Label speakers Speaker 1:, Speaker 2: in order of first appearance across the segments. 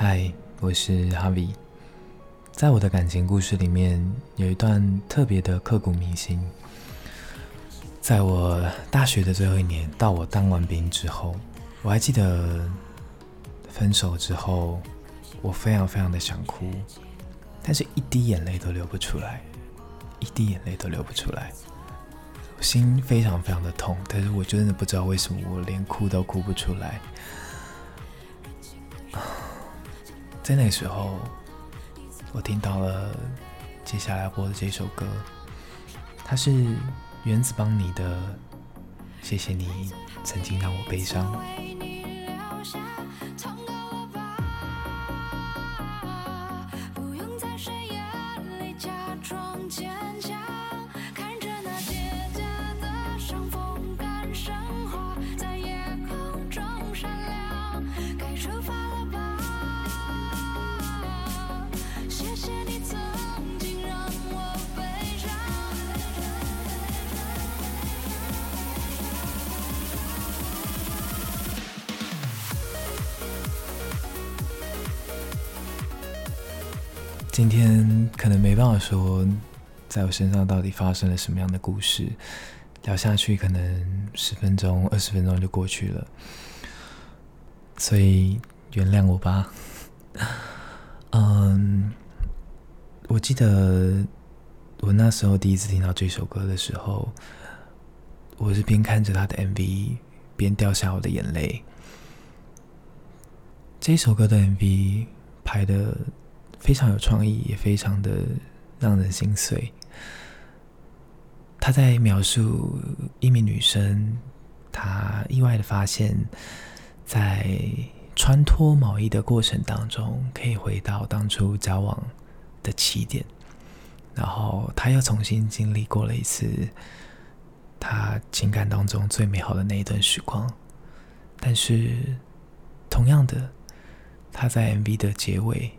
Speaker 1: 嗨，我是哈维。在我的感情故事里面，有一段特别的刻骨铭心。在我大学的最后一年，到我当完兵之后，我还记得分手之后，我非常非常的想哭，但是一滴眼泪都流不出来，一滴眼泪都流不出来，心非常非常的痛，但是我真的不知道为什么我连哭都哭不出来。在那时候，我听到了接下来播的这首歌，它是原子邦尼的《谢谢你曾经让我悲伤》。今天可能没办法说，在我身上到底发生了什么样的故事，聊下去可能十分钟、二十分钟就过去了，所以原谅我吧。嗯，我记得我那时候第一次听到这首歌的时候，我是边看着他的 MV 边掉下我的眼泪。这首歌的 MV 拍的。非常有创意，也非常的让人心碎。他在描述一名女生，她意外的发现，在穿脱毛衣的过程当中，可以回到当初交往的起点，然后她又重新经历过了一次她情感当中最美好的那一段时光。但是，同样的，她在 MV 的结尾。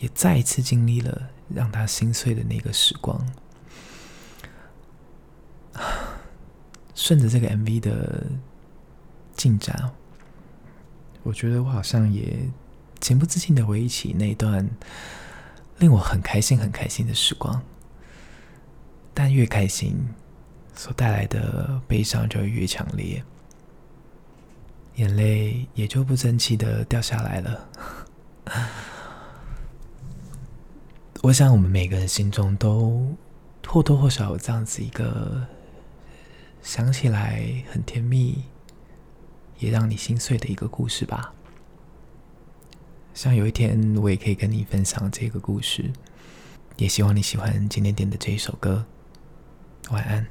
Speaker 1: 也再一次经历了让他心碎的那个时光。顺着这个 MV 的进展，我觉得我好像也情不自禁的回忆起那段令我很开心、很开心的时光。但越开心，所带来的悲伤就越强烈，眼泪也就不争气的掉下来了。我想，我们每个人心中都或多或少有这样子一个想起来很甜蜜，也让你心碎的一个故事吧。像有一天我也可以跟你分享这个故事，也希望你喜欢今天点的这一首歌。晚安。